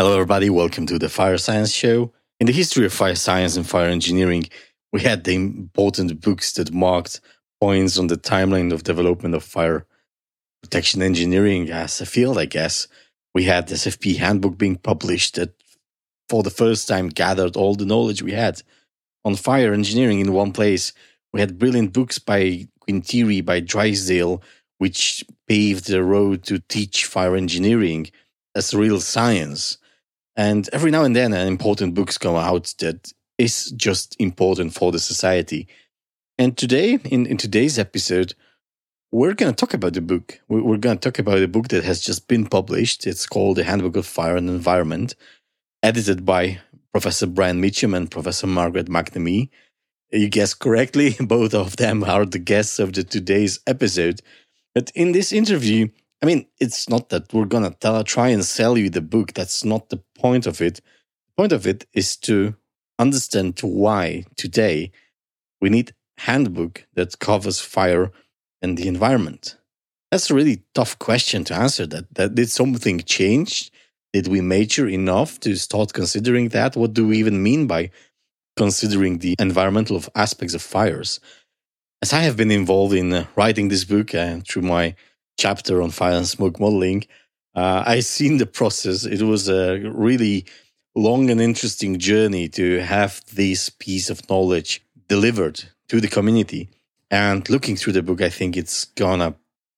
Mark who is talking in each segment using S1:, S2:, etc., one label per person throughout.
S1: Hello, everybody. Welcome to the Fire Science Show. In the history of fire science and fire engineering, we had the important books that marked points on the timeline of development of fire protection engineering as a field, I guess. We had the SFPE handbook being published that for the first time gathered all the knowledge we had on fire engineering in one place. We had brilliant books by Quintiere, by Drysdale, which paved the road to teach fire engineering as real science. And every now and then, an important books come out that is just important for the society. And today, in, in today's episode, we're going to talk about the book. We're going to talk about a book that has just been published. It's called The Handbook of Fire and Environment, edited by Professor Brian Meacham and Professor Margaret McNamee. You guessed correctly, both of them are the guests of the today's episode. But in this interview, I mean, it's not that we're gonna tell, try and sell you the book. That's not the point of it. The point of it is to understand why today we need handbook that covers fire and the environment. That's a really tough question to answer. That that did something change? Did we mature enough to start considering that? What do we even mean by considering the environmental aspects of fires? As I have been involved in uh, writing this book uh, through my chapter on fire and smoke modeling, uh, I seen the process. It was a really long and interesting journey to have this piece of knowledge delivered to the community. And looking through the book, I think it's gonna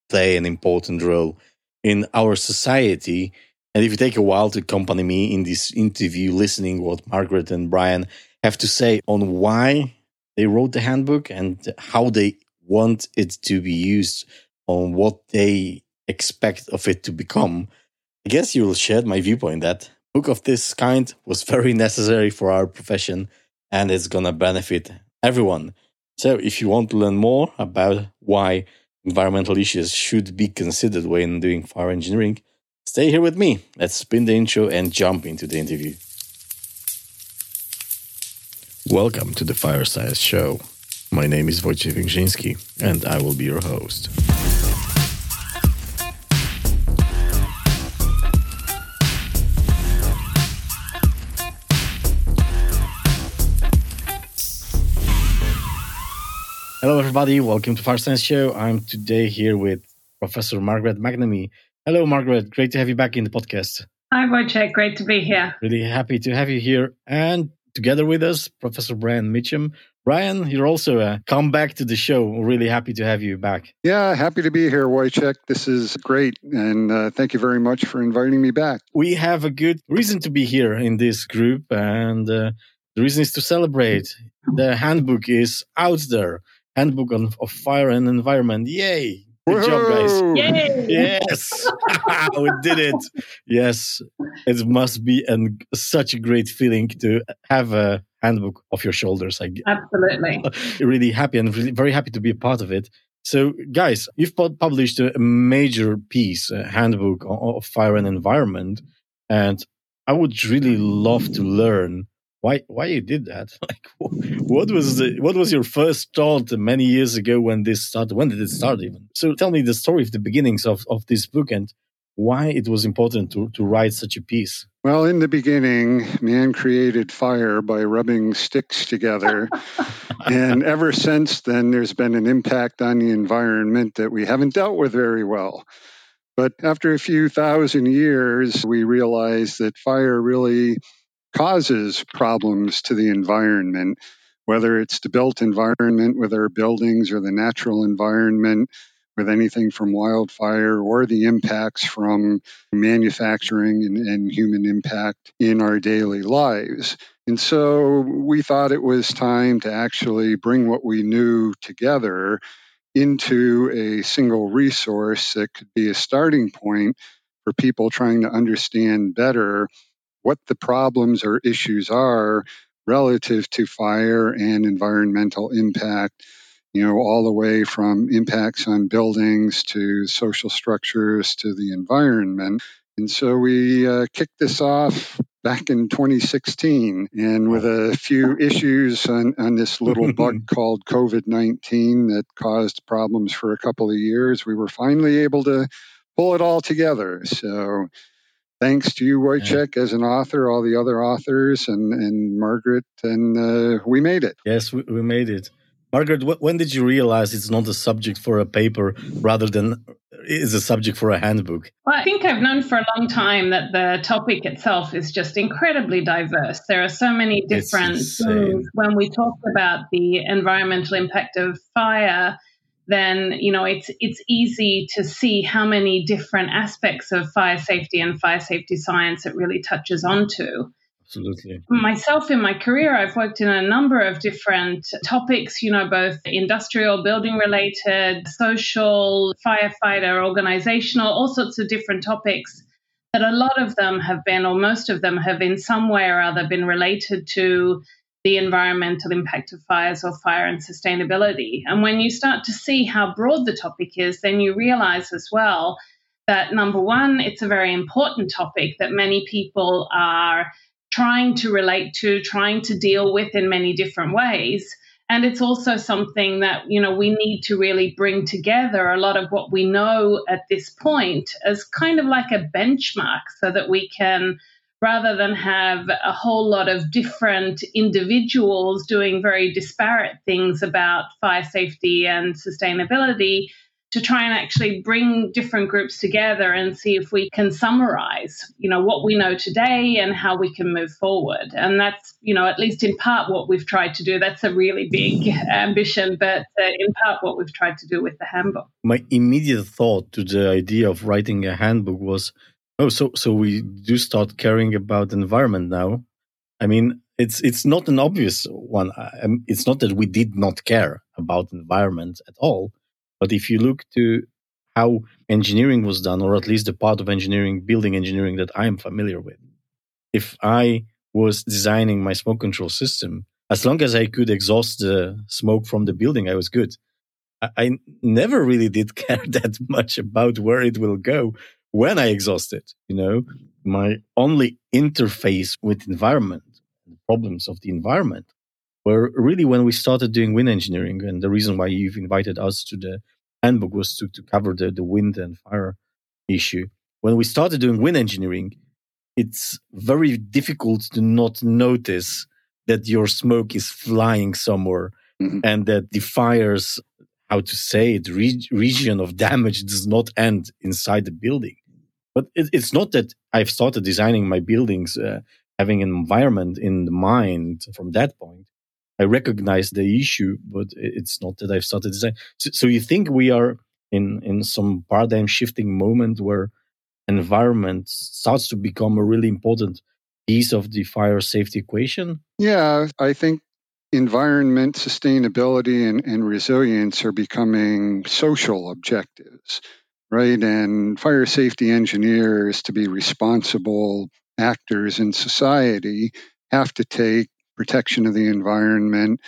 S1: play an important role in our society. And if you take a while to accompany me in this interview, listening what Margaret and Brian have to say on why they wrote the handbook and how they want it to be used on what they expect of it to become. I guess you will share my viewpoint that book of this kind was very necessary for our profession and it's to benefit everyone. So if you want to learn more about why environmental issues should be considered when doing fire engineering, stay here with me. Let's spin the intro and jump into the interview. Welcome to the Fire Science Show. My name is Wojciech Węgrzyński, and I will be your host. Hello, everybody. Welcome to Fire Science Show. I'm today here with Professor Margaret McNamee. Hello, Margaret. Great to have you back in the podcast.
S2: Hi, Wojciech. Great to be here.
S1: Really happy to have you here. And together with us, Professor Brian Meacham. Brian, you're also uh, come back to the show. We're really happy to have you back.
S3: Yeah, happy to be here, Wojciech. This is great. And uh, thank you very much for inviting me back.
S1: We have a good reason to be here in this group. And uh, the reason is to celebrate. The handbook is out there handbook on, of fire and environment. Yay! Good Whoa. job, guys.
S2: Yay.
S1: Yes, we did it. Yes, it must be an, such a great feeling to have a handbook off your shoulders.
S2: I, Absolutely.
S1: really happy and really, very happy to be a part of it. So, guys, you've published a major piece, a handbook of fire and environment, and I would really love to learn why why you did that? Like what was the what was your first thought many years ago when this started when did it start even? So tell me the story of the beginnings of, of this book and why it was important to, to write such a piece.
S3: Well in the beginning man created fire by rubbing sticks together. And ever since then there's been an impact on the environment that we haven't dealt with very well. But after a few thousand years we realized that fire really causes problems to the environment, whether it's the built environment with our buildings or the natural environment with anything from wildfire or the impacts from manufacturing and, and, human impact in our daily lives. And so we thought it was time to actually bring what we knew together into a single resource that could be a starting point for people trying to understand better what the problems or issues are relative to fire and environmental impact, you know, all the way from impacts on buildings to social structures to the environment. And so we uh, kicked this off back in 2016 and with a few issues on, on this little bug called COVID 19 that caused problems for a couple of years, we were finally able to pull it all together. So thanks to you, Wojciech, yeah. as an author, all the other authors, and, and Margaret, and uh, we made it.
S1: Yes, we, we made it. Margaret, when did you realize it's not a subject for a paper rather than is a subject for a handbook?
S2: Well, I think I've known for a long time that the topic itself is just incredibly diverse. There are so many different things. When we talk about the environmental impact of fire, then you know it's it's easy to see how many different aspects of fire safety and fire safety science it really touches onto.
S1: Absolutely.
S2: Myself in my career, I've worked in a number of different topics, you know, both industrial, building related, social, firefighter, organizational, all sorts of different topics that a lot of them have been, or most of them have in some way or other been related to the environmental impact of fires or fire and sustainability. And when you start to see how broad the topic is, then you realize as well that number one, it's a very important topic that many people are trying to relate to, trying to deal with in many different ways. And it's also something that, you know, we need to really bring together a lot of what we know at this point as kind of like a benchmark so that we can, rather than have a whole lot of different individuals doing very disparate things about fire safety and sustainability, to try and actually bring different groups together and see if we can summarize, you know, what we know today and how we can move forward. And that's, you know, at least in part what we've tried to do. That's a really big ambition, but uh, in part what we've tried to do with the handbook.
S1: My immediate thought to the idea of writing a handbook was, oh, so so we do start caring about environment now. I mean, it's it's not an obvious one. It's not that we did not care about environment at all but if you look to how engineering was done, or at least the part of engineering, building engineering that I am familiar with, if I was designing my smoke control system, as long as I could exhaust the smoke from the building, I was good. I, I never really did care that much about where it will go when I exhaust it. You know, my only interface with environment, the problems of the environment, were really when we started doing wind engineering. And the reason why you've invited us to the handbook was to, to cover the, the wind and fire issue. When we started doing wind engineering, it's very difficult to not notice that your smoke is flying somewhere mm-hmm. and that the fires, how to say it, re- region of damage does not end inside the building. But it, it's not that I've started designing my buildings uh, having an environment in the mind from that point. I recognize the issue, but it's not that I've started design. So, so you think we are in in some paradigm shifting moment where environment starts to become a really important piece of the fire safety equation?
S3: Yeah, I think environment, sustainability, and, and resilience are becoming social objectives, right? And fire safety engineers to be responsible actors in society have to take protection of the environment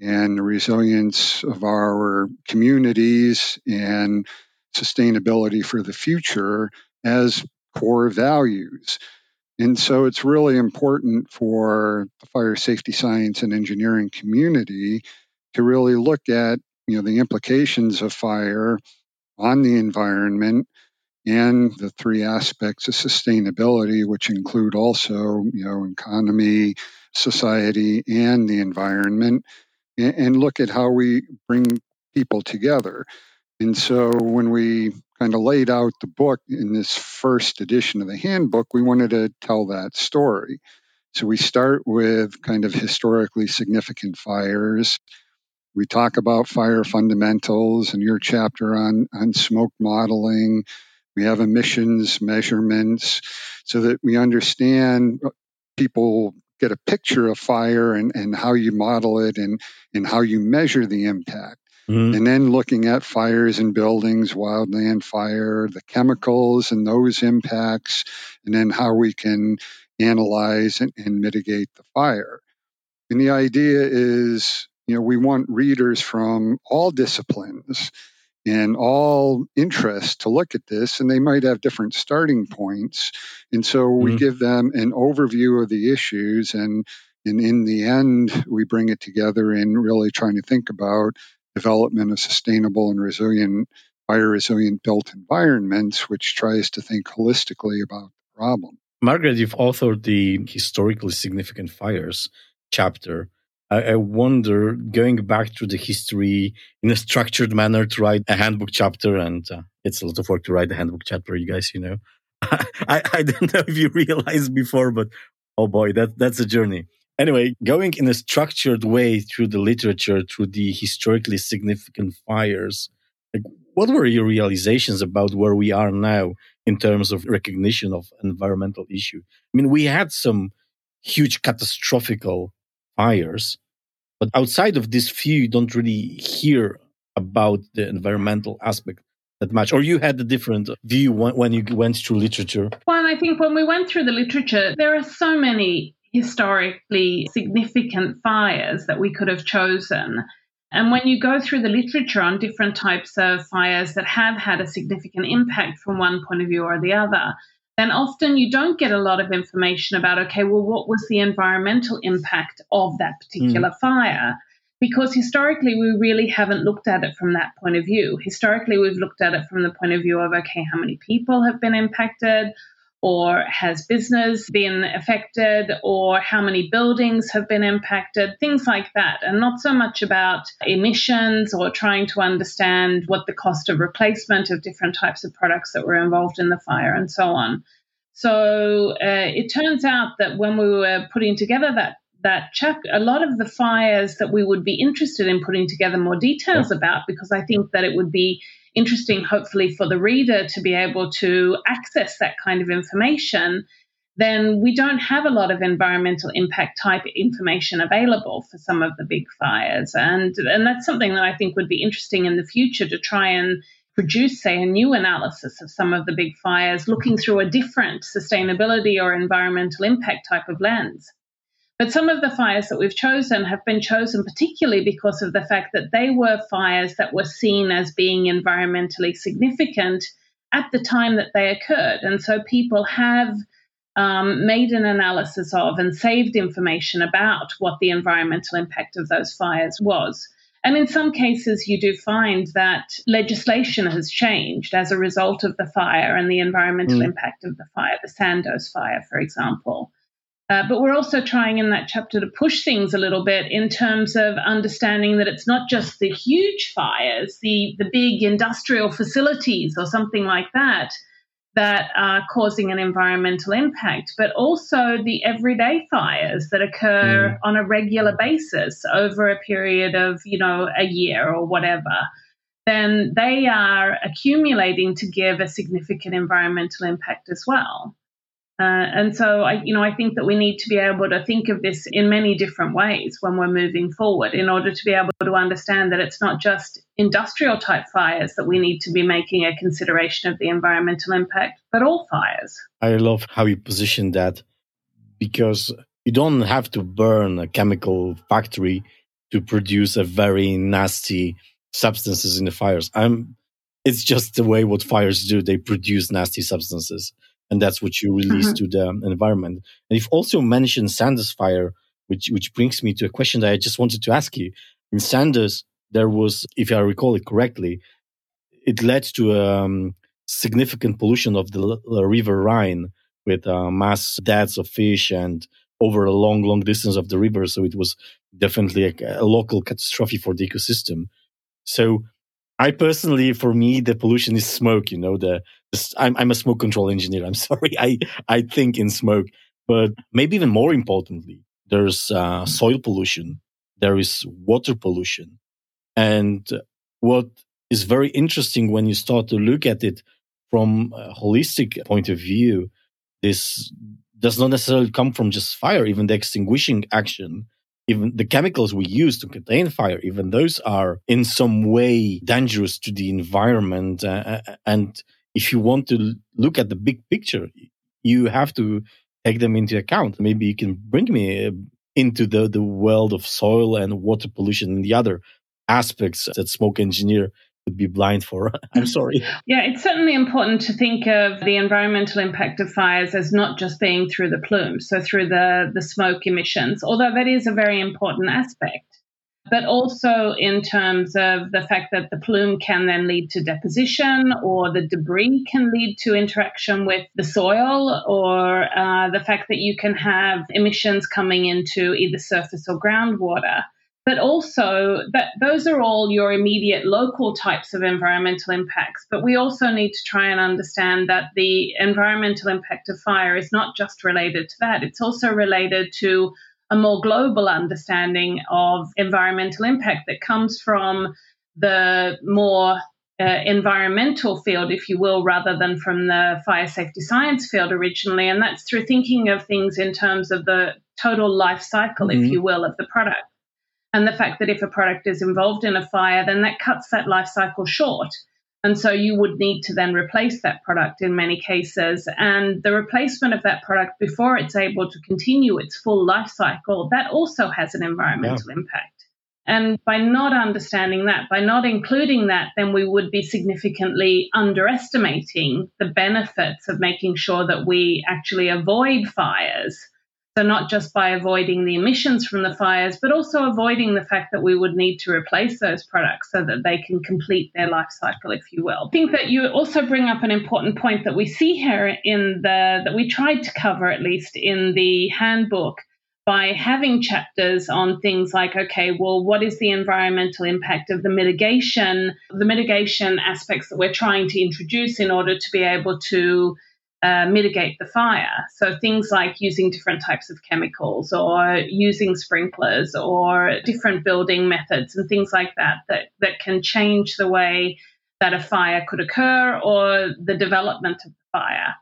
S3: and the resilience of our communities and sustainability for the future as core values. And so it's really important for the fire safety science and engineering community to really look at you know the implications of fire on the environment and the three aspects of sustainability, which include also you know economy, society and the environment and, and look at how we bring people together. And so when we kind of laid out the book in this first edition of the handbook, we wanted to tell that story. So we start with kind of historically significant fires. We talk about fire fundamentals and your chapter on, on smoke modeling. We have emissions measurements so that we understand people get a picture of fire and, and how you model it and, and how you measure the impact. Mm-hmm. And then looking at fires in buildings, wildland fire, the chemicals and those impacts, and then how we can analyze and, and mitigate the fire. And the idea is, you know, we want readers from all disciplines and all interests to look at this, and they might have different starting points. And so we mm-hmm. give them an overview of the issues, and and in the end, we bring it together in really trying to think about development of sustainable and resilient, fire resilient built environments, which tries to think holistically about the problem.
S1: Margaret, you've authored the historically significant fires chapter. I, I wonder, going back through the history in a structured manner to write a handbook chapter, and uh, it's a lot of work to write a handbook chapter, you guys, you know. I, I don't know if you realized before, but oh boy, that, that's a journey. Anyway, going in a structured way through the literature, through the historically significant fires, like what were your realizations about where we are now in terms of recognition of environmental issue? I mean, we had some huge catastrophical fires, but outside of this few, you don't really hear about the environmental aspect that much. Or you had a different view when, when you went through literature?
S2: Well, I think when we went through the literature, there are so many historically significant fires that we could have chosen. And when you go through the literature on different types of fires that have had a significant impact from one point of view or the other, then often you don't get a lot of information about, okay, well, what was the environmental impact of that particular mm. fire? Because historically, we really haven't looked at it from that point of view. Historically, we've looked at it from the point of view of, okay, how many people have been impacted? Or has business been affected, or how many buildings have been impacted, things like that, and not so much about emissions or trying to understand what the cost of replacement of different types of products that were involved in the fire and so on. So uh, it turns out that when we were putting together that that chapter, a lot of the fires that we would be interested in putting together more details about, because I think that it would be interesting, hopefully, for the reader to be able to access that kind of information, then we don't have a lot of environmental impact type information available for some of the big fires. And, and that's something that I think would be interesting in the future to try and produce, say, a new analysis of some of the big fires, looking through a different sustainability or environmental impact type of lens. But some of the fires that we've chosen have been chosen particularly because of the fact that they were fires that were seen as being environmentally significant at the time that they occurred. And so people have um, made an analysis of and saved information about what the environmental impact of those fires was. And in some cases, you do find that legislation has changed as a result of the fire and the environmental mm. impact of the fire, the Sandoz fire, for example. Uh, but we're also trying in that chapter to push things a little bit in terms of understanding that it's not just the huge fires, the, the big industrial facilities or something like that, that are causing an environmental impact, but also the everyday fires that occur mm. on a regular basis over a period of, you know, a year or whatever. Then they are accumulating to give a significant environmental impact as well. Uh, and so, I, you know, I think that we need to be able to think of this in many different ways when we're moving forward, in order to be able to understand that it's not just industrial type fires that we need to be making a consideration of the environmental impact, but all fires.
S1: I love how you position that because you don't have to burn a chemical factory to produce a very nasty substances in the fires. I'm. It's just the way what fires do; they produce nasty substances and that's what you release mm-hmm. to the environment. And you've also mentioned Sandoz fire, which which brings me to a question that I just wanted to ask you. In Sandoz, there was, if I recall it correctly, it led to um, significant pollution of the, river Rhine with uh, mass deaths of fish and over a long, long distance of the river. So it was definitely a, a local catastrophe for the ecosystem. So I personally, for me, the pollution is smoke. You know, the I'm I'm a smoke control engineer. I'm sorry, I I think in smoke, but maybe even more importantly, there's uh, soil pollution, there is water pollution, and what is very interesting when you start to look at it from a holistic point of view, this does not necessarily come from just fire. Even the extinguishing action even the chemicals we use to contain fire, even those are in some way dangerous to the environment. Uh, uh, and if you want to look at the big picture, you have to take them into account. Maybe you can bring me uh, into the, the world of soil and water pollution and the other aspects that smoke engineer would be blind for. I'm sorry.
S2: Yeah, it's certainly important to think of the environmental impact of fires as not just being through the plume, so through the, the smoke emissions, although that is a very important aspect. But also in terms of the fact that the plume can then lead to deposition or the debris can lead to interaction with the soil or uh, the fact that you can have emissions coming into either surface or groundwater. But also that those are all your immediate local types of environmental impacts. But we also need to try and understand that the environmental impact of fire is not just related to that. It's also related to a more global understanding of environmental impact that comes from the more uh, environmental field, if you will, rather than from the fire safety science field originally. And that's through thinking of things in terms of the total life cycle, mm-hmm. if you will, of the product. And the fact that if a product is involved in a fire, then that cuts that life cycle short. And so you would need to then replace that product in many cases. And the replacement of that product before it's able to continue its full life cycle, that also has an environmental yeah. impact. And by not understanding that, by not including that, then we would be significantly underestimating the benefits of making sure that we actually avoid fires so, not just by avoiding the emissions from the fires, but also avoiding the fact that we would need to replace those products so that they can complete their life cycle, if you will. I think that you also bring up an important point that we see here in the, that we tried to cover at least in the handbook by having chapters on things like okay well what is the environmental impact of the mitigation the mitigation aspects that we're trying to introduce in order to be able to uh, mitigate the fire. So things like using different types of chemicals or using sprinklers or different building methods and things like that that, that can change the way that a fire could occur or the development of the fire.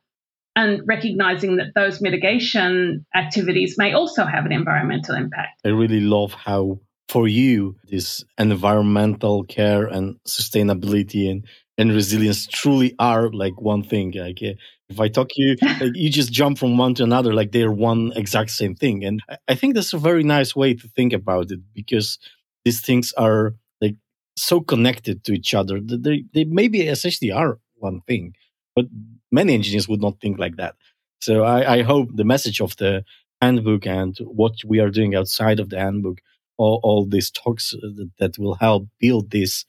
S2: And recognizing that those mitigation activities may also have an environmental impact.
S1: I really love how, for you, this environmental care and sustainability and and resilience truly are like one thing. Like eh, if I talk you, like, you just jump from one to another, like they're one exact same thing. And I think that's a very nice way to think about it because these things are like so connected to each other that they, they maybe essentially are one thing, but many engineers would not think like that. So I, I hope the message of the handbook and what we are doing outside of the handbook, all, all these talks uh, that, that will help build this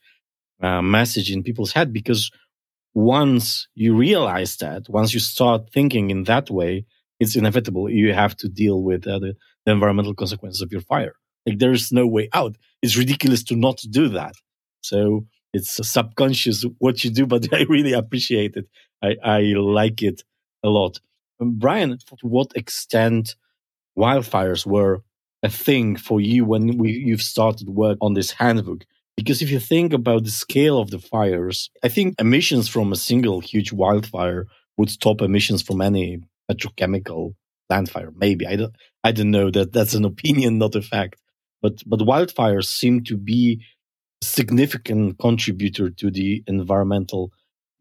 S1: uh, message in people's head because once you realize that, once you start thinking in that way, it's inevitable. You have to deal with uh, the, the, environmental consequences of your fire. Like there's no way out. It's ridiculous to not do that. So it's subconscious what you do, but I really appreciate it. I, I like it a lot. Um, Brian, to what extent wildfires were a thing for you when we, you've started work on this handbook? Because if you think about the scale of the fires, I think emissions from a single huge wildfire would stop emissions from any petrochemical plant fire. Maybe I don't. I don't know that. That's an opinion, not a fact. But but wildfires seem to be a significant contributor to the environmental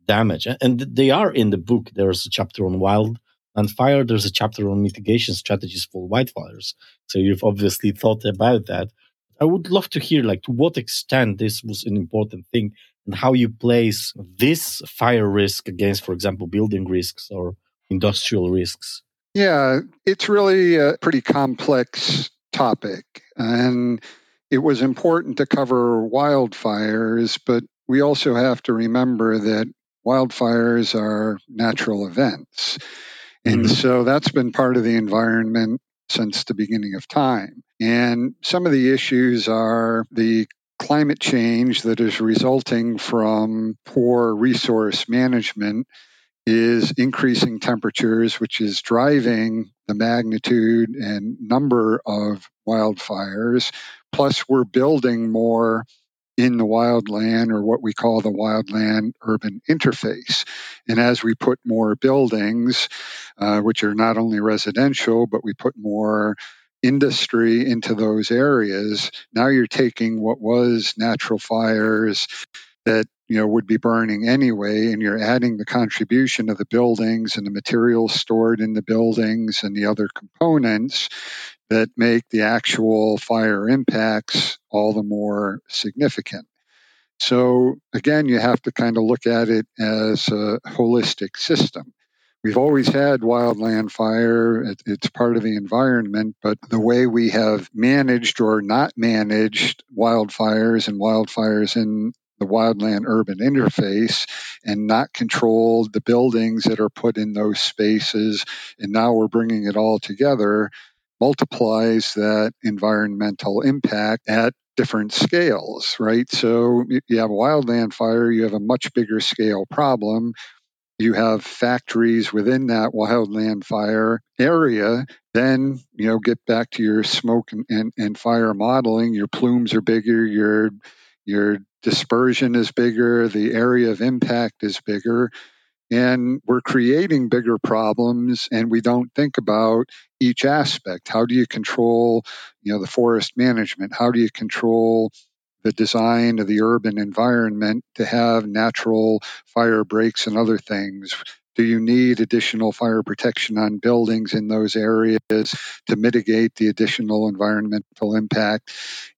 S1: damage, and they are in the book. There's a chapter on wild and fire. There's a chapter on mitigation strategies for wildfires. So you've obviously thought about that. I would love to hear, like, to what extent this was an important thing and how you place this fire risk against, for example, building risks or industrial risks.
S3: Yeah, it's really a pretty complex topic. And it was important to cover wildfires, but we also have to remember that wildfires are natural events. And mm-hmm. so that's been part of the environment since the beginning of time. And some of the issues are the climate change that is resulting from poor resource management is increasing temperatures, which is driving the magnitude and number of wildfires. Plus, we're building more in the wildland or what we call the wildland urban interface. And as we put more buildings, uh, which are not only residential, but we put more industry into those areas, now you're taking what was natural fires that you know would be burning anyway and you're adding the contribution of the buildings and the materials stored in the buildings and the other components that make the actual fire impacts all the more significant. So, again, you have to kind of look at it as a holistic system. We've always had wildland fire. It, it's part of the environment, but the way we have managed or not managed wildfires and wildfires in the wildland urban interface and not controlled the buildings that are put in those spaces. And now we're bringing it all together multiplies that environmental impact at different scales, right? So you have a wildland fire, you have a much bigger scale problem. You have factories within that wildland fire area. Then, you know, get back to your smoke and, and, and fire modeling. Your plumes are bigger, your your dispersion is bigger, the area of impact is bigger and we're creating bigger problems and we don't think about each aspect. How do you control you know the forest management? How do you control the design of the urban environment to have natural fire breaks and other things do you need additional fire protection on buildings in those areas to mitigate the additional environmental impact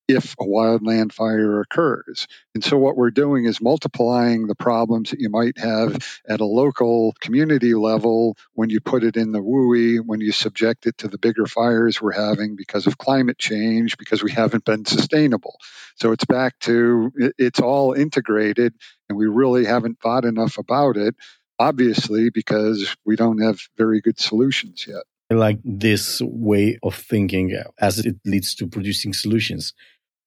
S3: if a wildland fire occurs? And so, what we're doing is multiplying the problems that you might have at a local community level when you put it in the WUI, when you subject it to the bigger fires we're having because of climate change, because we haven't been sustainable. So, it's back to it's all integrated, and we really haven't thought enough about it obviously because we don't have very good solutions yet.
S1: I like this way of thinking as it leads to producing solutions.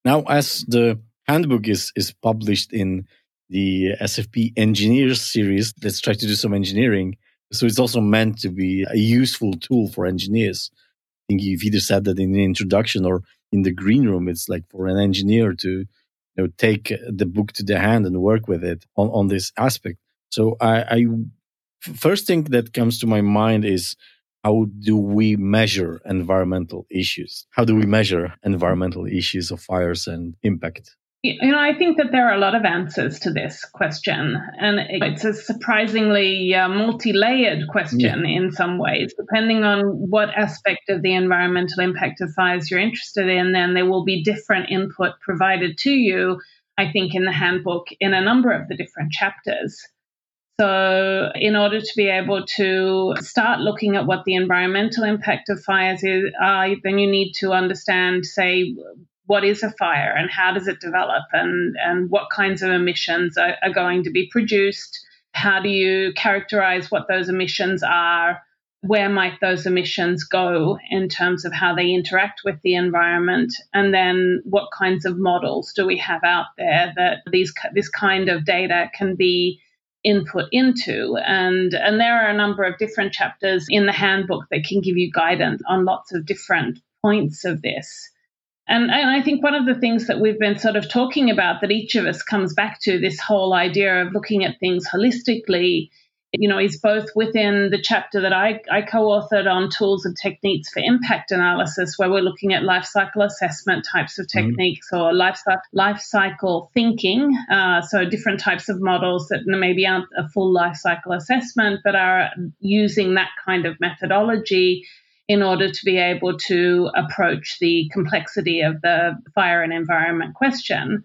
S1: Now, as the handbook is, is published in the SFPE Engineers series, let's try to do some engineering. So it's also meant to be a useful tool for engineers. I think you've either said that in the introduction or in the green room. It's like for an engineer to you know, take the book to the hand and work with it on, on this aspect. So I, I first thing that comes to my mind is how do we measure environmental issues? How do we measure environmental issues of fires and impact?
S2: You know, I think that there are a lot of answers to this question, and it's a surprisingly uh, multi layered question yeah. in some ways. Depending on what aspect of the environmental impact of fires you're interested in, then there will be different input provided to you, I think, in the handbook in a number of the different chapters. So, in order to be able to start looking at what the environmental impact of fires is, uh, then you need to understand, say, what is a fire and how does it develop and, and what kinds of emissions are, are going to be produced. How do you characterize what those emissions are? Where might those emissions go in terms of how they interact with the environment? And then what kinds of models do we have out there that these this kind of data can be input into. And and there are a number of different chapters in the handbook that can give you guidance on lots of different points of this. And, and I think one of the things that we've been sort of talking about that each of us comes back to this whole idea of looking at things holistically you know, is both within the chapter that I, I co-authored on tools and techniques for impact analysis, where we're looking at life cycle assessment types of mm-hmm. techniques mm-hmm. or life, life cycle thinking. Uh, so different types of models that maybe aren't a full life cycle assessment, but are using that kind of methodology in order to be able to approach the complexity of the fire and environment question.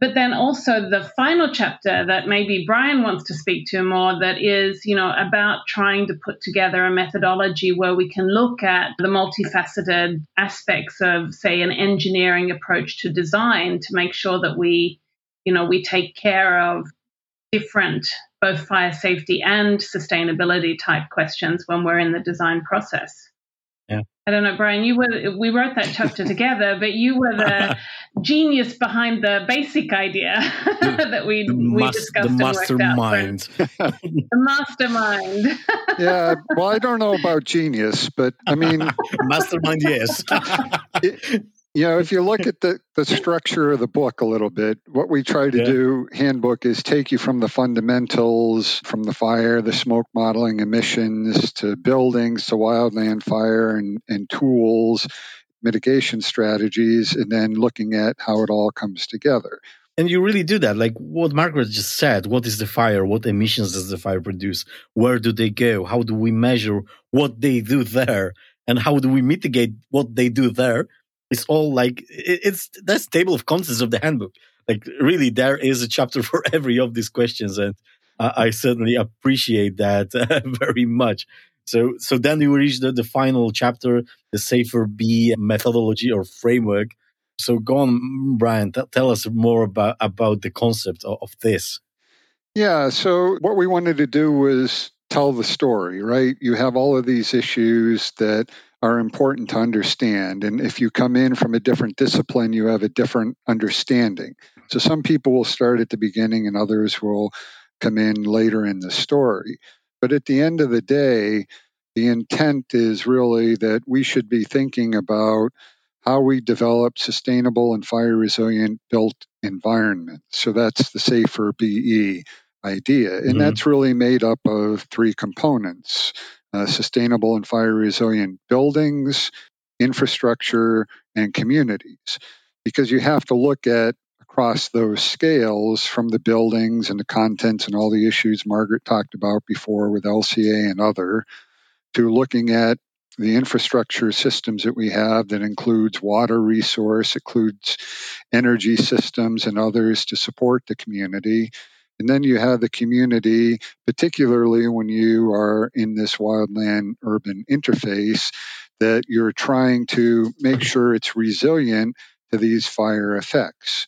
S2: But then also the final chapter that maybe Brian wants to speak to more that is, you know, about trying to put together a methodology where we can look at the multifaceted aspects of, say, an engineering approach to design to make sure that we, you know, we take care of different both fire safety and sustainability type questions when we're in the design process.
S1: Yeah.
S2: I don't know, Brian. You were we wrote that chapter together, but you were the genius behind the basic idea that we we discussed.
S1: The mastermind.
S2: the mastermind.
S3: yeah. Well, I don't know about genius, but I mean,
S1: mastermind. Yes.
S3: It, you know, if you look at the, the structure of the book a little bit, what we try to yeah. do, handbook, is take you from the fundamentals, from the fire, the smoke modeling, emissions, to buildings, to wildland fire, and, and tools, mitigation strategies, and then looking at how it all comes together.
S1: And you really do that. Like what Margaret just said, what is the fire? What emissions does the fire produce? Where do they go? How do we measure what they do there? And how do we mitigate what they do there? it's all like it's that's table of contents of the handbook. Like really, there is a chapter for every of these questions, and I, I certainly appreciate that very much. So, so then we reach the, the final chapter, the Safer BE methodology or framework. So, go on, Brian. T- tell us more about about the concept of, of this.
S3: Yeah. So, what we wanted to do was tell the story, right? You have all of these issues that are important to understand. And if you come in from a different discipline, you have a different understanding. So some people will start at the beginning and others will come in later in the story. But at the end of the day, the intent is really that we should be thinking about how we develop sustainable and fire resilient built environments. So that's the safer BE idea. And mm-hmm. that's really made up of three components uh, sustainable and fire resilient buildings, infrastructure, and communities. Because you have to look at across those scales from the buildings and the contents and all the issues Margaret talked about before with LCA and other to looking at the infrastructure systems that we have that includes water resource, includes energy systems and others to support the community, and then you have the community, particularly when you are in this wildland urban interface, that you're trying to make sure it's resilient to these fire effects.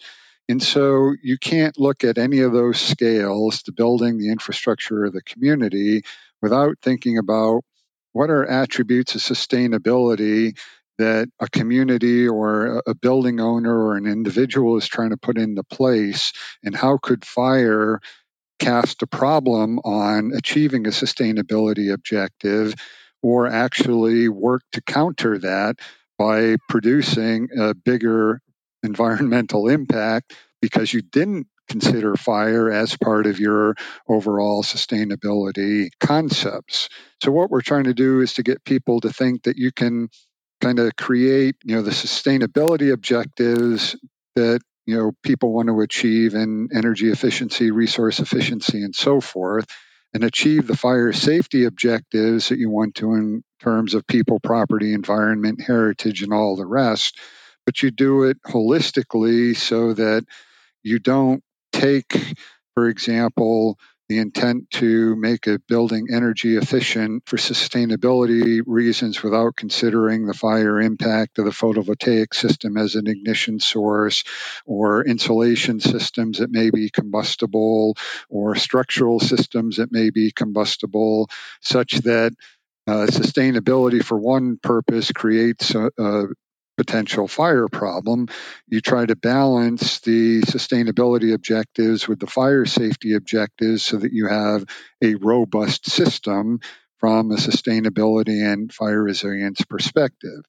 S3: And so you can't look at any of those scales, the building, the infrastructure, the community, without thinking about what are attributes of sustainability that a community or a building owner or an individual is trying to put into place and how could fire cast a problem on achieving a sustainability objective or actually work to counter that by producing a bigger environmental impact because you didn't consider fire as part of your overall sustainability concepts. So what we're trying to do is to get people to think that you can kind of create, you know, the sustainability objectives that you know people want to achieve in energy efficiency, resource efficiency, and so forth, and achieve the fire safety objectives that you want to in terms of people, property, environment, heritage, and all the rest. But you do it holistically so that you don't take, for example, the intent to make a building energy efficient for sustainability reasons without considering the fire impact of the photovoltaic system as an ignition source or insulation systems that may be combustible or structural systems that may be combustible such that uh, sustainability for one purpose creates a, a, potential fire problem. You try to balance the sustainability objectives with the fire safety objectives so that you have a robust system from a sustainability and fire resilience perspective.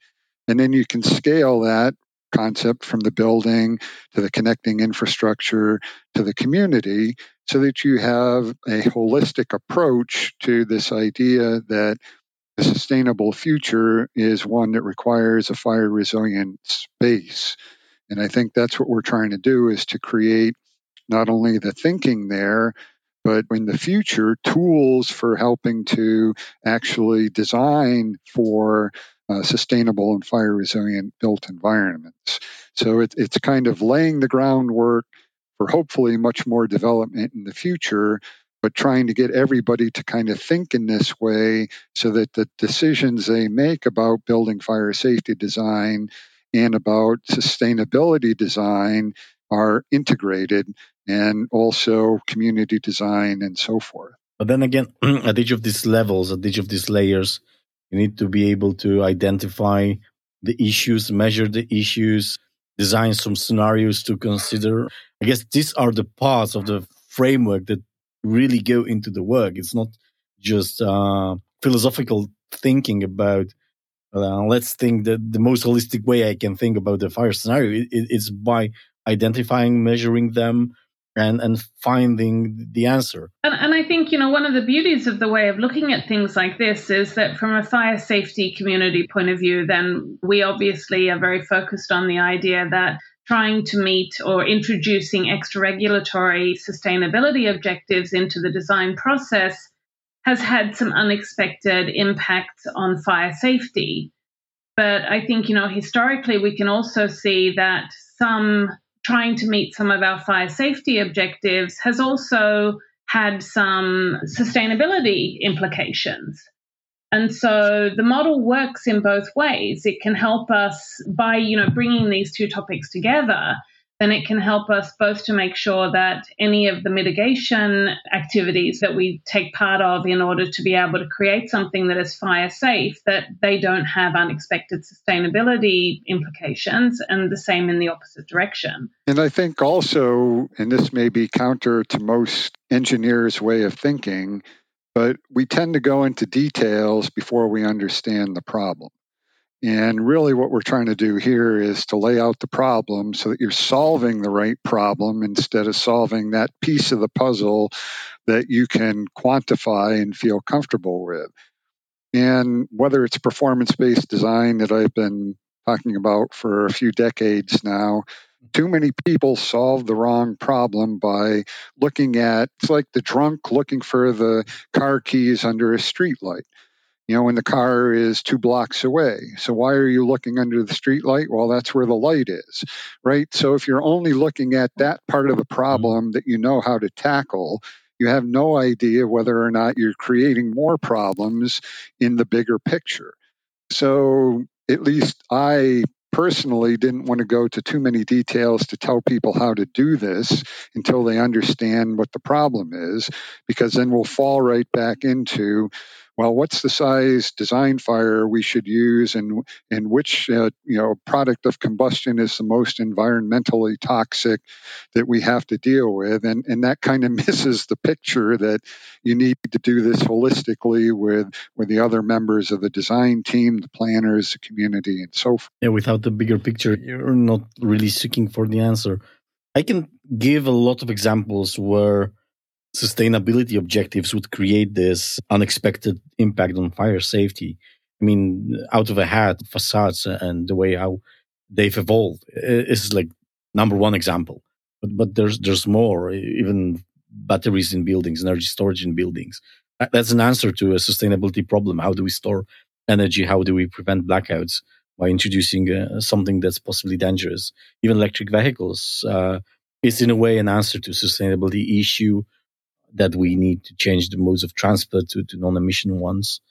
S3: And then you can scale that concept from the building to the connecting infrastructure to the community so that you have a holistic approach to this idea that a sustainable future is one that requires a fire resilient space. And I think that's what we're trying to do is to create not only the thinking there, but in the future, tools for helping to actually design for uh, sustainable and fire resilient built environments. So it, it's kind of laying the groundwork for hopefully much more development in the future but trying to get everybody to kind of think in this way so that the decisions they make about building fire safety design and about sustainability design are integrated and also community design and so forth.
S1: But then again, at each of these levels, at each of these layers, you need to be able to identify the issues, measure the issues, design some scenarios to consider. I guess these are the parts of the framework that really go into the work. It's not just uh, philosophical thinking about uh, let's think that the most holistic way I can think about the fire scenario it, by identifying, measuring them, and and finding the answer.
S2: And, and I think you know one of the beauties of the way of looking at things like this is that from a fire safety community point of view, then we obviously are very focused on the idea that trying to meet or introducing extra regulatory sustainability objectives into the design process has had some unexpected impacts on fire safety. But I think, you know, historically, we can also see that some trying to meet some of our fire safety objectives has also had some sustainability implications. And so the model works in both ways. It can help us by, you know, bringing these two topics together then it can help us both to make sure that any of the mitigation activities that we take part of in order to be able to create something that is fire safe that they don't have unexpected sustainability implications and the same in the opposite direction
S3: and i think also and this may be counter to most engineers way of thinking but we tend to go into details before we understand the problem and really, what we're trying to do here is to lay out the problem so that you're solving the right problem instead of solving that piece of the puzzle that you can quantify and feel comfortable with. And whether it's performance based design that I've been talking about for a few decades now, too many people solve the wrong problem by looking at it's like the drunk looking for the car keys under a street light you know, when the car is two blocks away. So why are you looking under the street light? Well, that's where the light is, right? So if you're only looking at that part of the mm-hmm. problem that you know how to tackle, you have no idea whether or not you're creating more problems in the bigger picture. So at least I personally didn't want to go to too many details to tell people how to do this until they understand what the problem is, because then we'll fall right back into well, what's the size design fire we should use, and and which uh, you know product of combustion is the most environmentally toxic that we have to deal with, and and that kind of misses the picture that you need to do this holistically with with the other members of the design team, the planners, the community, and so forth.
S1: Yeah, without the bigger picture, you're not really seeking for the answer. I can give a lot of examples where sustainability objectives would create this unexpected impact on fire safety. I mean, out of a hat, facades and the way how they've evolved is like number one example. But but there's there's more. Even batteries in buildings, energy storage in buildings. That's an answer to a sustainability problem. How do we store energy? How do we prevent blackouts by introducing uh, something that's possibly dangerous? Even electric vehicles uh, is in a way an answer to sustainability issue that we need to change the modes of transport to, to non-emission ones.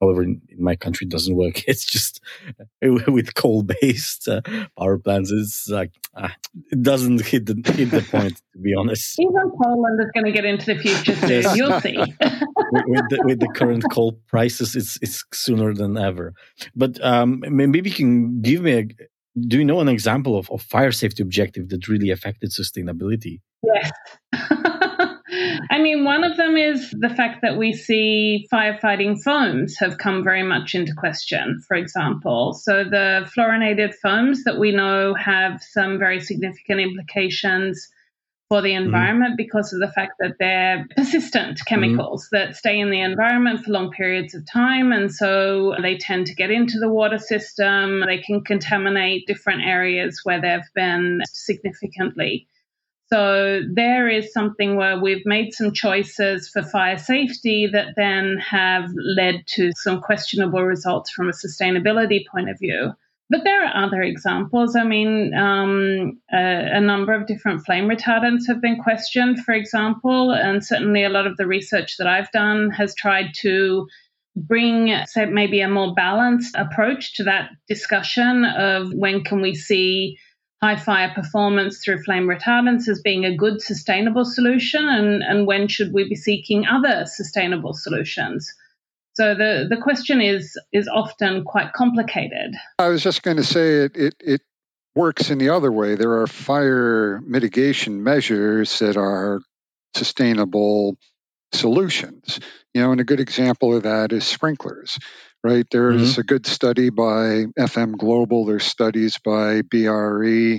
S1: However, in, in, my country, it doesn't work. It's just with coal-based uh, power plants. It's like uh, it doesn't hit the hit the point. To be honest,
S2: even Poland is going to get into the future soon. Yes. You'll see.
S1: with, with, the, with, the, current coal prices, it's it's sooner than ever. But um, maybe you can give me a. Do you know an example of, of fire safety objective that really affected sustainability?
S2: Yes. I mean, one of them is the fact that we see firefighting foams have come very much into question, for example. So, the fluorinated foams that we know have some very significant implications for the mm-hmm. environment mm. because of the fact that they're persistent chemicals mm. that stay in the environment for long periods of time. And so they tend to get into the water system. They can contaminate different areas where they've been significantly. So there is something where we've made some choices for fire safety that then have led to some questionable results from a sustainability point of view. But there are other examples. I mean, um, a, a, number of different flame retardants have been questioned, for example, and certainly a lot of the research that I've done has tried to bring, say, maybe a more balanced approach to that discussion of when can we see high fire performance through flame retardants as being a good sustainable solution and, and when should we be seeking other sustainable solutions? So the, the question is is often quite complicated.
S3: I was just going to say it, it, it works in the other way. There are fire mitigation measures that are sustainable solutions. You know, and a good example of that is sprinklers right? There's mm-hmm. a good study by FM Global, there's studies by BRE,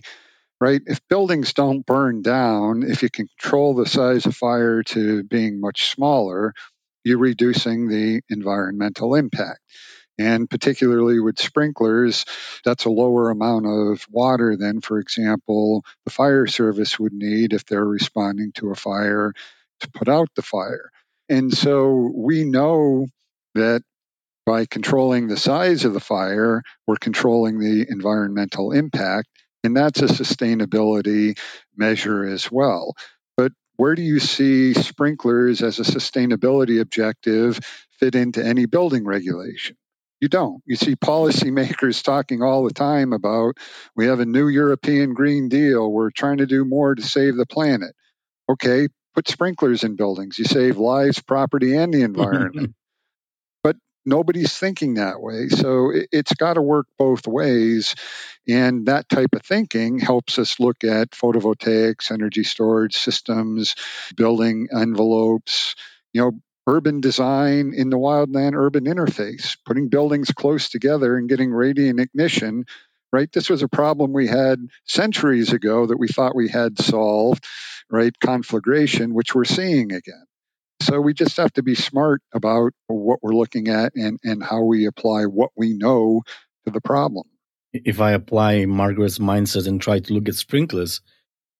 S3: right? If buildings don't burn down, if you can control the size of fire to being much smaller, you're reducing the environmental impact. And particularly with sprinklers, that's a lower amount of water than, for example, the fire service would need if they're responding to a fire to put out the fire. And so we know that by controlling the size of the fire, we're controlling the environmental impact. And that's a sustainability measure as well. But where do you see sprinklers as a sustainability objective fit into any building regulation? You don't. You see policymakers talking all the time about we have a new European Green Deal. We're trying to do more to save the planet. Okay, put sprinklers in buildings. You save lives, property, and the environment. Nobody's thinking that way. So it's got to work both ways. And that type of thinking helps us look at photovoltaics, energy storage systems, building envelopes, you know, urban design in the wildland urban interface, putting buildings close together and getting radiant ignition. Right, this was a problem we had centuries ago that we thought we had solved. Right, conflagration, which we're seeing again. So we just have to be smart about what we're looking at and, and how we apply what we know to the problem.
S1: If I apply Margaret's mindset and try to look at sprinklers,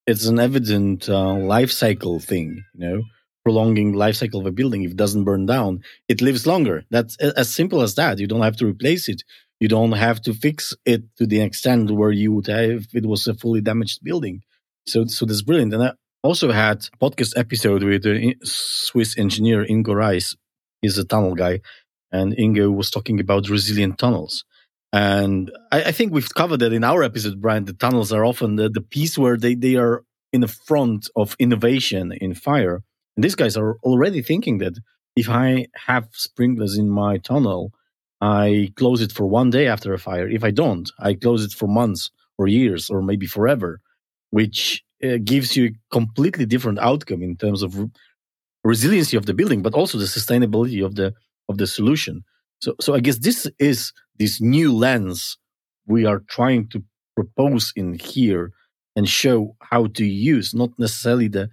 S1: it's an evident uh, life cycle thing, you know prolonging life cycle of a building. If it doesn't burn down, it lives longer. That's as simple as that. You don't have to replace it. You don't have to fix it to the extent where you would have if it was a fully damaged building. So, so that's brilliant. And I also had a podcast episode with the Swiss engineer, Ingo Riess. He's a tunnel guy. And Ingo was talking about resilient tunnels. And I, I, think we've covered that in our episode, Brian. The tunnels are often the, the piece where they, they are in the front of innovation in fire. And these guys are already thinking that if I have sprinklers in my tunnel, I close it for one day after a fire. If I don't, I close it for months or years or maybe forever, which uh, gives you a completely different outcome in terms of re- resiliency of the building, but also the sustainability of the of the solution. So, so I guess this is this new lens we are trying to propose in here and show how to use, not necessarily the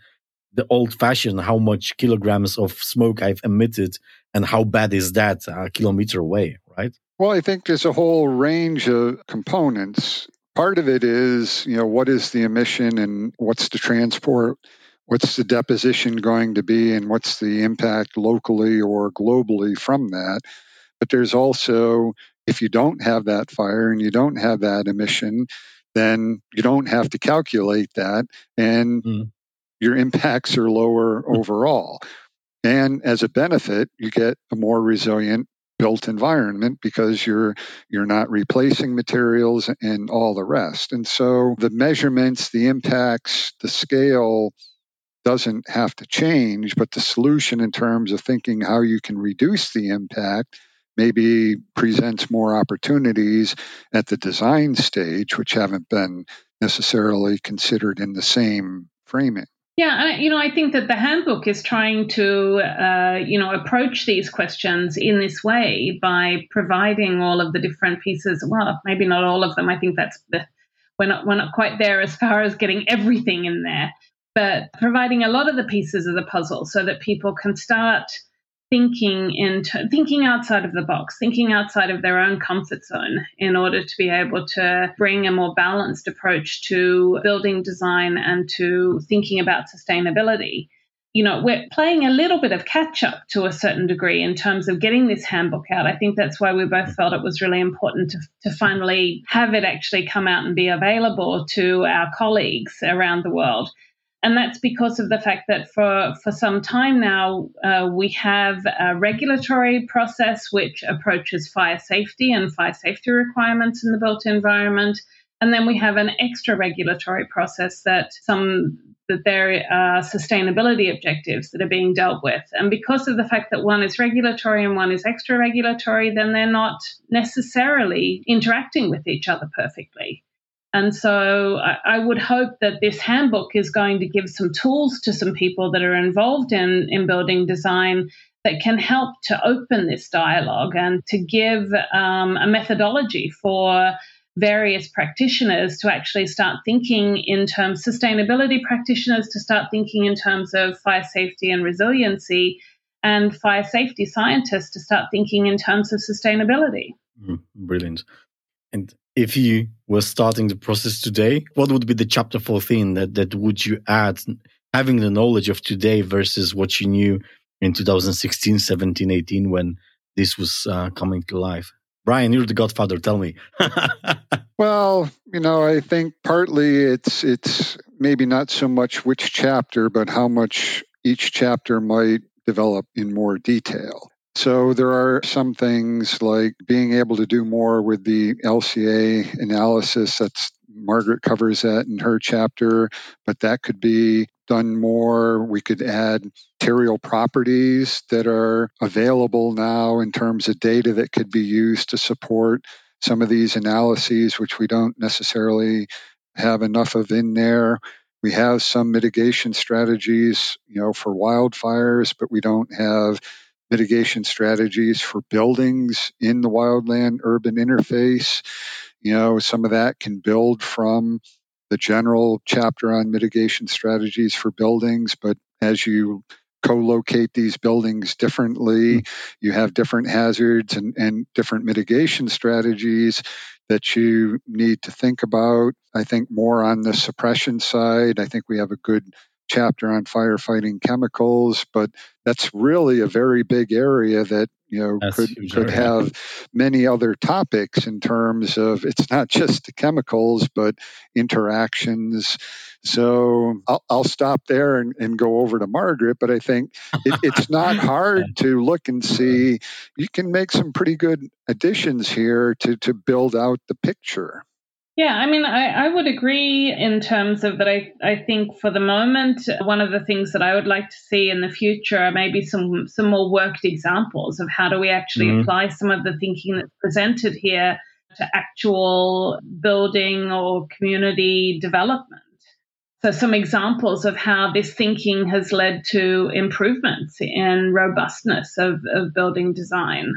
S1: the old fashioned how much kilograms of smoke I've emitted and how bad is that a kilometer away, right?
S3: Well, I think there's a whole range of components. Part of it is, you know, what is the emission and what's the transport? What's the deposition going to be and what's the impact locally or globally from that? But there's also, if you don't have that fire and you don't have that emission, then you don't have to calculate that. And mm your impacts are lower hmm. overall. And as a benefit, you get a more resilient built environment because you're you're not replacing materials and all the rest. And so the measurements, the impacts, the scale doesn't have to change, but the solution in terms of thinking how you can reduce the impact maybe presents more opportunities at the design stage, which haven't been necessarily considered in the same framing.
S2: Yeah, you know, I think that the handbook is trying to, uh, you know, approach these questions in this way by providing all of the different pieces. Well, maybe not all of them. I think that's the, we're not we're not quite there as far as getting everything in there, but providing a lot of the pieces of the puzzle so that people can start thinking into thinking outside of the box, thinking outside of their own comfort zone in order to be able to bring a more balanced approach to building design and to thinking about sustainability. You know, we're playing a little bit of catch up to a certain degree in terms of getting this handbook out. I think that's why we both felt it was really important to, to finally have it actually come out and be available to our colleagues around the world and that's because of the fact that for, for some time now, uh, we have a regulatory process which approaches fire safety and fire safety requirements in the built environment. And then we have an extra regulatory process that some that there are sustainability objectives that are being dealt with. And because of the fact that one is regulatory and one is extra regulatory, then they're not necessarily interacting with each other perfectly. And so I, I, would hope that this handbook is going to give some tools to some people that are involved in, in building design that can help to open this dialogue and to give um, a methodology for various practitioners to actually start thinking in terms sustainability practitioners to start thinking in terms of fire safety and resiliency and fire safety scientists to start thinking in terms of sustainability.
S1: Mm, brilliant. And if you were starting the process today, what would be the chapter 14 that, that would you add, having the knowledge of today versus what you knew in 2016, 17, 18 when this was uh, coming to life? Brian, you're the godfather. Tell me.
S3: well, you know, I think partly it's it's maybe not so much which chapter, but how much each chapter might develop in more detail. So there are some things like being able to do more with the LCA analysis. That's Margaret covers that in her chapter, but that could be done more. We could add material properties that are available now in terms of data that could be used to support some of these analyses, which we don't necessarily have enough of in there. We have some mitigation strategies, you know, for wildfires, but we don't have mitigation strategies for buildings in the wildland urban interface. You know, some of that can build from the general chapter on mitigation strategies for buildings, but as you co-locate these buildings differently, mm-hmm. you have different hazards and, and different mitigation strategies that you need to think about. I think more on the suppression side. I think we have a good chapter on firefighting chemicals, but that's really a very big area that you know that's could could area. have many other topics in terms of it's not just the chemicals but interactions. So i'll, I'll stop there and, and, go over to margaret but i think it, it's not hard to look and see you can make some pretty good additions here to to build out the picture
S2: yeah, I mean, I, I would agree in terms of that. I, I think for the moment, one of the things that I would like to see in the future are maybe some, some more worked examples of how do we actually mm-hmm. apply some of the thinking that's presented here to actual building or community development. So, some examples of how this thinking has led to improvements in robustness of, of building design.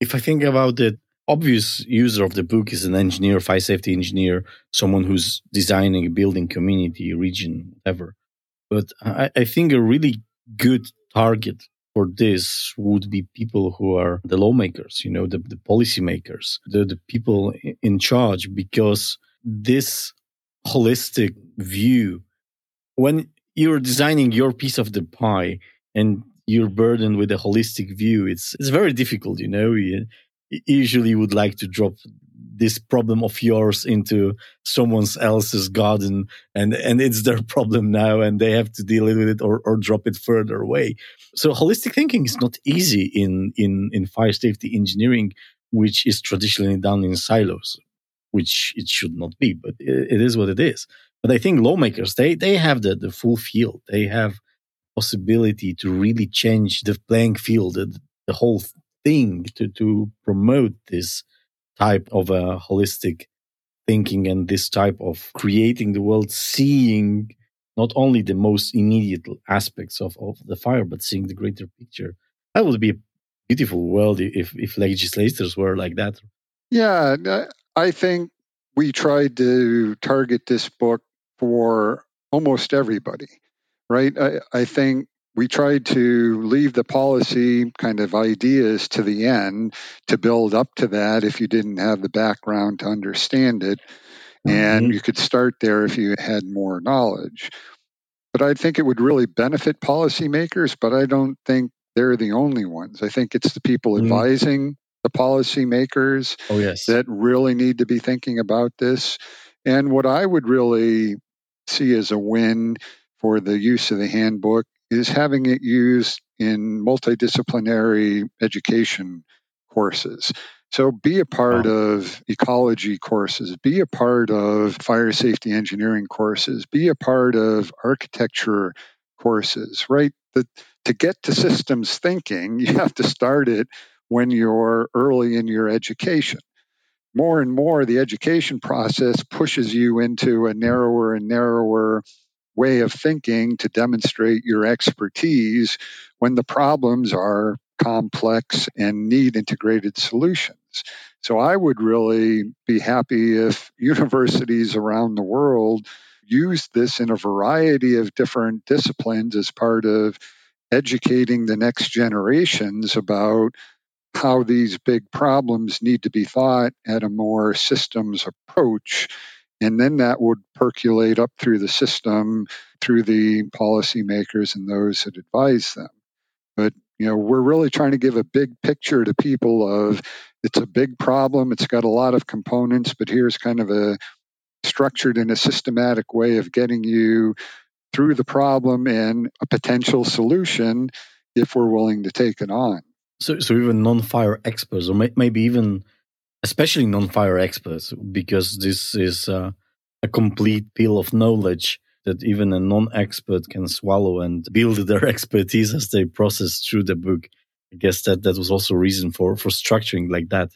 S1: If I think about it obvious user of the book is an engineer, fire safety engineer, someone who's designing a building community, region, whatever. But I, I think a really good target for this would be people who are the lawmakers, you know, the, the policymakers, the, the people in charge, because this holistic view, when you're designing your piece of the pie and you're burdened with a holistic view, it's, it's very difficult, you know, usually would like to drop this problem of yours into someone else's garden and and it's their problem now and they have to deal with it or, or drop it further away. So holistic thinking is not easy in in in fire safety engineering which is traditionally done in silos which it should not be but it, it is what it is. But i think lawmakers they they have the, the full field. They have possibility to really change the playing field the, the whole thing to, to promote this type of a holistic thinking and this type of creating the world, seeing not only the most immediate aspects of, of the fire, but seeing the greater picture. That would be a beautiful world if, if legislators were like that.
S3: Yeah, I think we tried to target this book for almost everybody, right? I, I think we tried to leave the policy kind of ideas to the end to build up to that if you didn't have the background to understand it. Mm-hmm. And you could start there if you had more knowledge. But I think it would really benefit policymakers, but I don't think they're the only ones. I think it's the people mm-hmm. advising the policymakers
S1: oh, yes.
S3: that really need to be thinking about this. And what I would really see as a win for the use of the handbook is having it used in multidisciplinary education courses. So be a part wow. of ecology courses, be a part of fire safety engineering courses, be a part of architecture courses, right? The, to get to systems thinking, you have to start it when you're early in your education. More and more, the education process pushes you into a narrower and narrower way of thinking to demonstrate your expertise when the problems are complex and need integrated solutions. So I would really be happy if universities around the world use this in a variety of different disciplines as part of educating the next generations about how these big problems need to be thought at a more systems approach and then that would percolate up through the system, through the policymakers and those that advise them. But you know, we're really trying to give a big picture to people of it's a big problem. It's got a lot of components, but here's kind of a structured and a systematic way of getting you through the problem and a potential solution if we're willing to take it on.
S1: So, so even non-fire experts, or may, maybe even especially non-fire experts, because this is uh, a complete pill of knowledge that even a non-expert can swallow and build their expertise as they process through the book. I guess that that was also a reason for for structuring like that.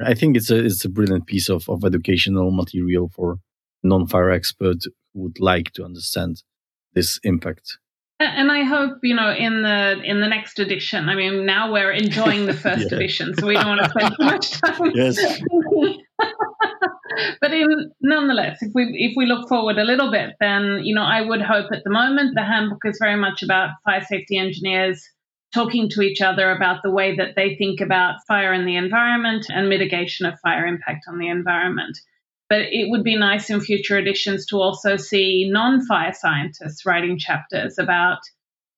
S1: I think it's a it's a brilliant piece of, of educational material for non-fire expert who would like to understand this impact.
S2: And I hope you know in the in the next edition. I mean, now we're enjoying the first yeah. edition, so we don't want to spend too much time.
S1: Yes.
S2: but in, nonetheless, if we if we look forward a little bit, then you know I would hope at the moment the handbook is very much about fire safety engineers talking to each other about the way that they think about fire in the environment and mitigation of fire impact on the environment. But it would be nice in future editions to also see non fire scientists writing chapters about,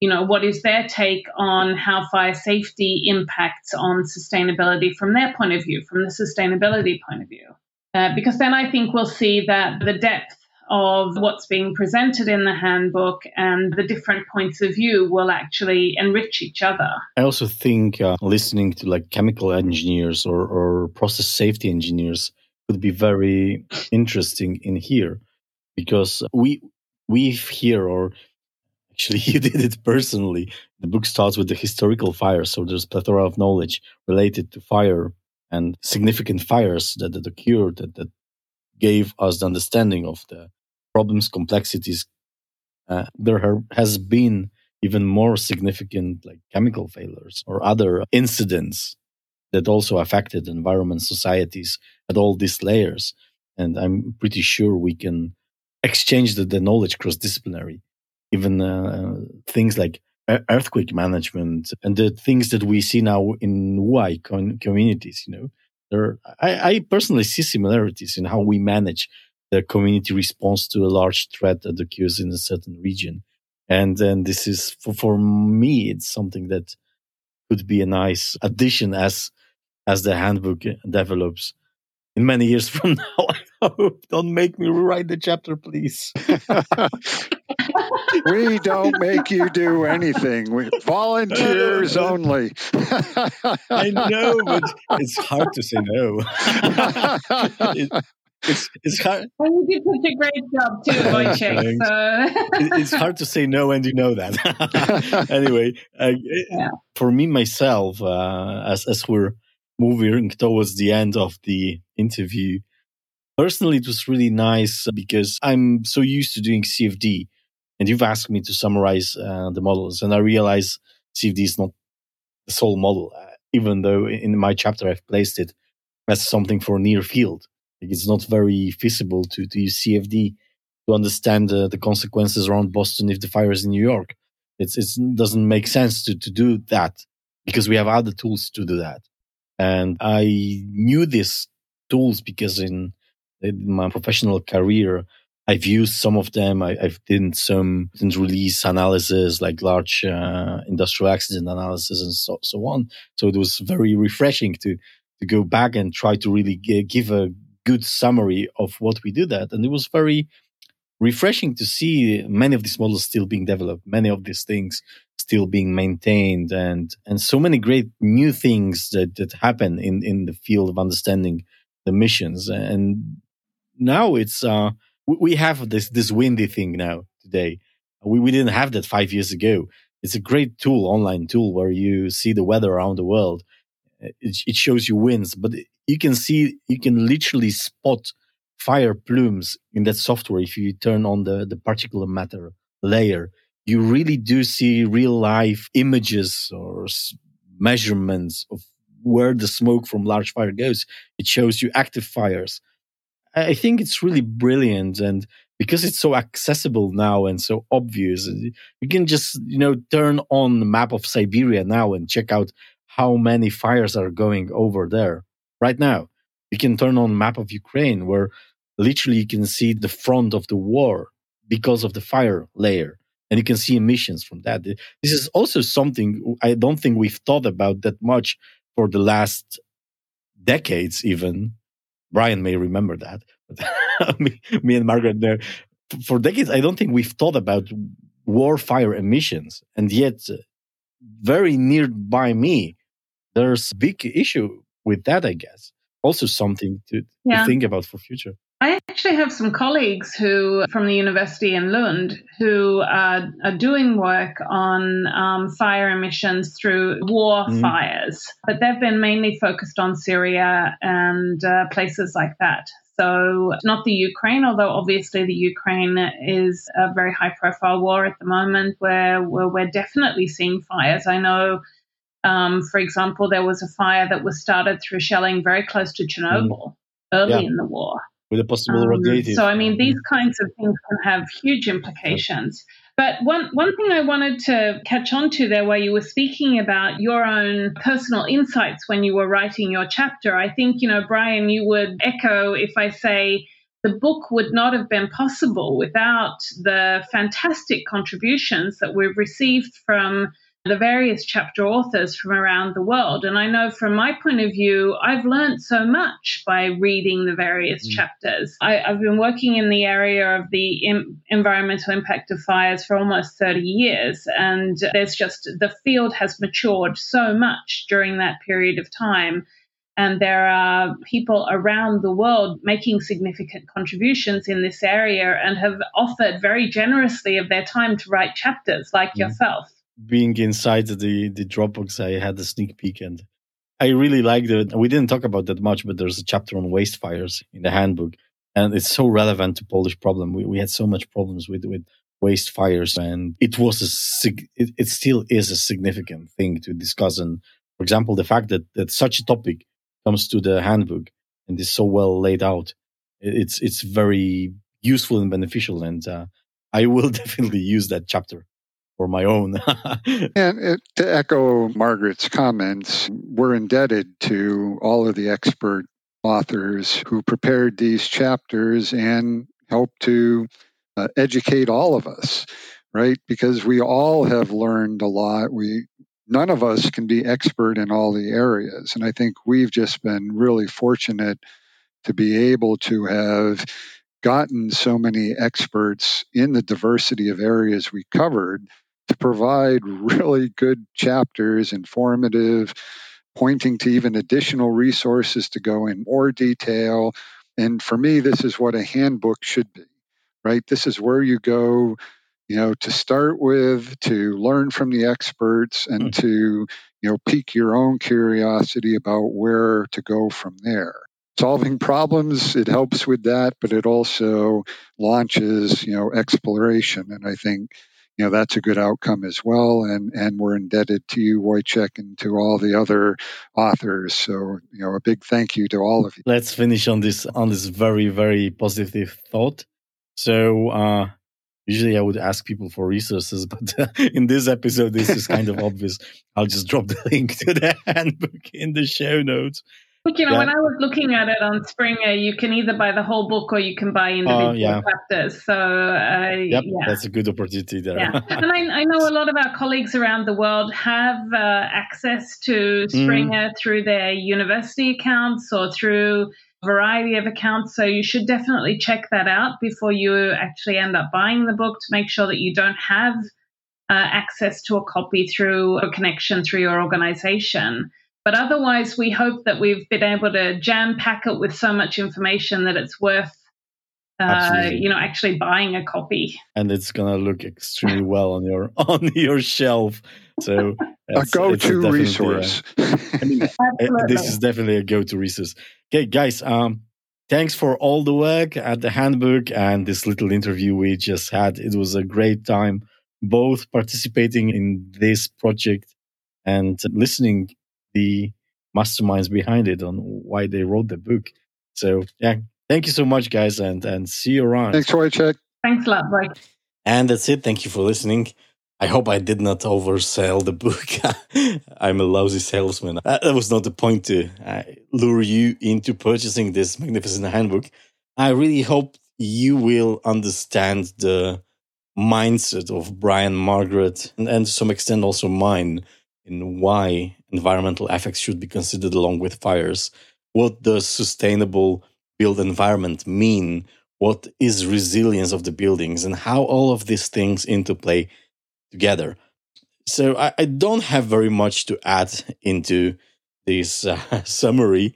S2: you know, what is their take on how fire safety impacts on sustainability from their point of view, from the sustainability point of view. Uh, because then I think we'll see that the depth of what's being presented in the handbook and the different points of view will actually enrich each other.
S1: I also think uh, listening to like chemical engineers or, or process safety engineers would be very interesting in here because we we've here or actually you did it personally the book starts with the historical fire so there's plethora of knowledge related to fire and significant fires that, that occurred that, that gave us the understanding of the problems complexities uh, there has been even more significant like chemical failures or other incidents that also affected environment societies at all these layers. And I'm pretty sure we can exchange the, the knowledge cross disciplinary, even uh, things like earthquake management and the things that we see now in WUI con- communities. You know, there I, I personally see similarities in how we manage the community response to a large threat that occurs in a certain region. And then this is for, for me, it's something that could be a nice addition as as the handbook develops in many years from now. I hope. Don't make me rewrite the chapter, please.
S3: we don't make you do anything. We volunteers only.
S1: I know, but it's hard to say no. it, it's it's hard.
S2: you did such a great job too, Wojciech.
S1: So. it's hard to say no, and you know that. anyway, uh, yeah. for me myself, uh, as as we're moving towards the end of the interview. Personally, it was really nice because I'm so used to doing CFD, and you've asked me to summarize uh, the models, and I realize CFD is not the sole model, uh, even though in my chapter I've placed it as something for near field. Like it's not very feasible to, to use CFD to understand uh, the consequences around Boston if the fire is in New York. It's, it doesn't make sense to, to do that because we have other tools to do that. And I knew these tools because in, in my professional career, I've used some of them. I, have done some release analysis, like large uh, industrial accident analysis, and so, so on. So it was very refreshing to to go back and try to really g- give a good summary of what we do that. And it was very refreshing to see many of these models still being developed, many of these things still being maintained and and so many great new things that that happen in in the field of understanding the missions. And now it's uh we have this this windy thing now today. We, we didn't have that five years ago. It's a great tool online tool where you see the weather around the world. It, it shows you winds but you can see you can literally spot fire plumes in that software if you turn on the the particulate matter layer you really do see real life images or measurements of where the smoke from large fire goes. It shows you active fires. I think it's really brilliant. And because it's so accessible now and so obvious, uh, you can just, you know, turn on the map of Siberia now and check out how many fires are going over there right now. You can turn on map of Ukraine where literally you can see the front of the war because of the fire layer and you can see emissions from that. This is also something I don't think we've thought about that much for the last decades, even. Brian may remember that. me, me and Margaret know for decades. I don't think we've thought about war fire emissions, and yet uh, very nearby me, there's a big issue with that. I guess also something to, yeah. to think about for future.
S2: I actually have some colleagues who, from the university in Lund, who are, are doing work on um, fire emissions through war mm. fires, but they've been mainly focused on Syria and uh, places like that. So, not the Ukraine, although obviously the Ukraine is a very high profile war at the moment where, where we're definitely seeing fires. I know, um, for example, there was a fire that was started through shelling very close to Chernobyl mm. early yeah. in the war
S1: with a possible um.
S2: So, I mean, these kinds of things can have huge implications. But one, one thing I wanted to catch on to there, where you were speaking about your own personal insights when you were writing your chapter, I think, you know, Brian, you would echo if I say, the book would not have been possible without the fantastic contributions that we've received from the various chapter authors from around the world. And I know from my point of view, I've learned so much by reading the various mm. chapters. I, have been working in the area of the Im- environmental impact of fires for almost 30 years. And there's just the field has matured so much during that period of time. And there are people around the world making significant contributions in this area and have offered very generously of their time to write chapters like mm. yourself
S1: being inside the the Dropbox, I had a sneak peek, and I really liked it. We didn't talk about that much, but there's a chapter on waste fires in the handbook, and it's so relevant to Polish problem. We we had so much problems with with waste fires, and it was a it, it still is a significant thing to discuss. And for example, the fact that that such a topic comes to the handbook and is so well laid out, it's it's very useful and beneficial, and uh, I will definitely use that chapter for my own.
S3: and it, to echo Margaret's comments, we're indebted to all of the expert authors who prepared these chapters and helped to uh, educate all of us, right? Because we all have learned a lot. We none of us can be expert in all the areas, and I think we've just been really fortunate to be able to have gotten so many experts in the diversity of areas we covered to provide really good chapters, informative, pointing to even additional resources to go in more detail. And for me, this is what a handbook should be, right? This is where you go, you know, to start with, to learn from the experts and mm. to, you know, pique your own curiosity about where to go from there solving problems it helps with that but it also launches you know exploration and i think you know that's a good outcome as well and and we're indebted to you Wojciech and to all the other authors. So you know a big thank you to all of you.
S1: Let's finish on this on this very very positive thought. So uh usually i would ask people for resources but uh, in this episode this is kind of obvious. I'll just drop the link to the handbook in the show notes
S2: Look, you know, yeah. when I was looking at it on Springer, you can either buy the whole book or you can buy individual uh, yeah. chapters. So, uh,
S1: yep, yeah. that's a good opportunity there.
S2: Yeah. and I, I, know a lot of our colleagues around the world have uh, access to mm. Springer mm. through their university accounts or through a variety of accounts. So, you should definitely check that out before you actually end up buying the book to make sure that you don't have uh, access to a copy through a connection through your organization. But otherwise, we hope that we've been able to jam pack it with so much information that it's worth, uh, you know, actually buying a copy.
S1: And it's gonna look extremely well on your on your shelf. So
S3: a go-to resource.
S1: I mean, this is definitely a go-to resource. Okay, guys. Um, thanks for all the work at the handbook and this little interview we just had. It was a great time, both participating in this project and listening the masterminds behind it on why they wrote the book. So yeah, thank you so much, guys, and and see you around.
S3: Thanks, Wojciech.
S2: Thanks a lot, Mike.
S1: And that's it. Thank you for listening. I hope I did not oversell the book. I'm a lousy salesman. Uh, that was not the point to uh, lure you into purchasing this magnificent handbook. I really hope you will understand the mindset of Brian Margaret and, and to some extent also mine in why environmental effects should be considered along with fires. What does sustainable built environment mean? What is resilience of the buildings and how all of these things interplay together? So I, I don't have very much to add into this uh, summary.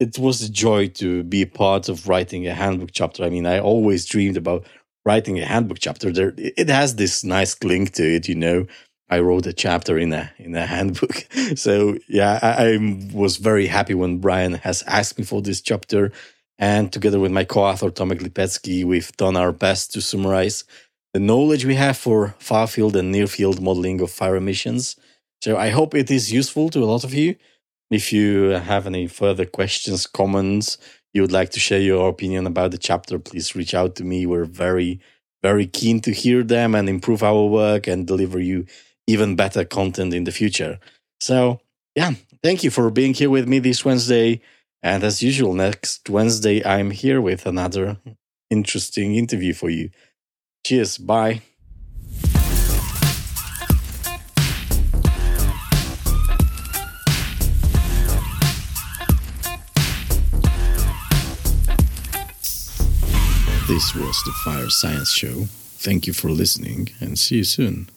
S1: It was a joy to be part of writing a handbook chapter. I mean, I always dreamed about writing a handbook chapter. There, it has this nice clink to it, you know. I wrote a chapter in a in a handbook. So yeah, I, I, was very happy when Brian has asked me for this chapter, and together with my co-author Tomek Lipecki, we've done our best to summarize the knowledge we have for far field and near field modeling of fire emissions. So I hope it is useful to a lot of you. If you have any further questions, comments, you would like to share your opinion about the chapter, please reach out to me. We're very, very keen to hear them and improve our work and deliver you even better content in the future. So, yeah, thank you for being here with me this Wednesday. And as usual, next Wednesday, I'm here with another interesting interview for you. Cheers. Bye. This was the Fire Science Show. Thank you for listening and see you soon.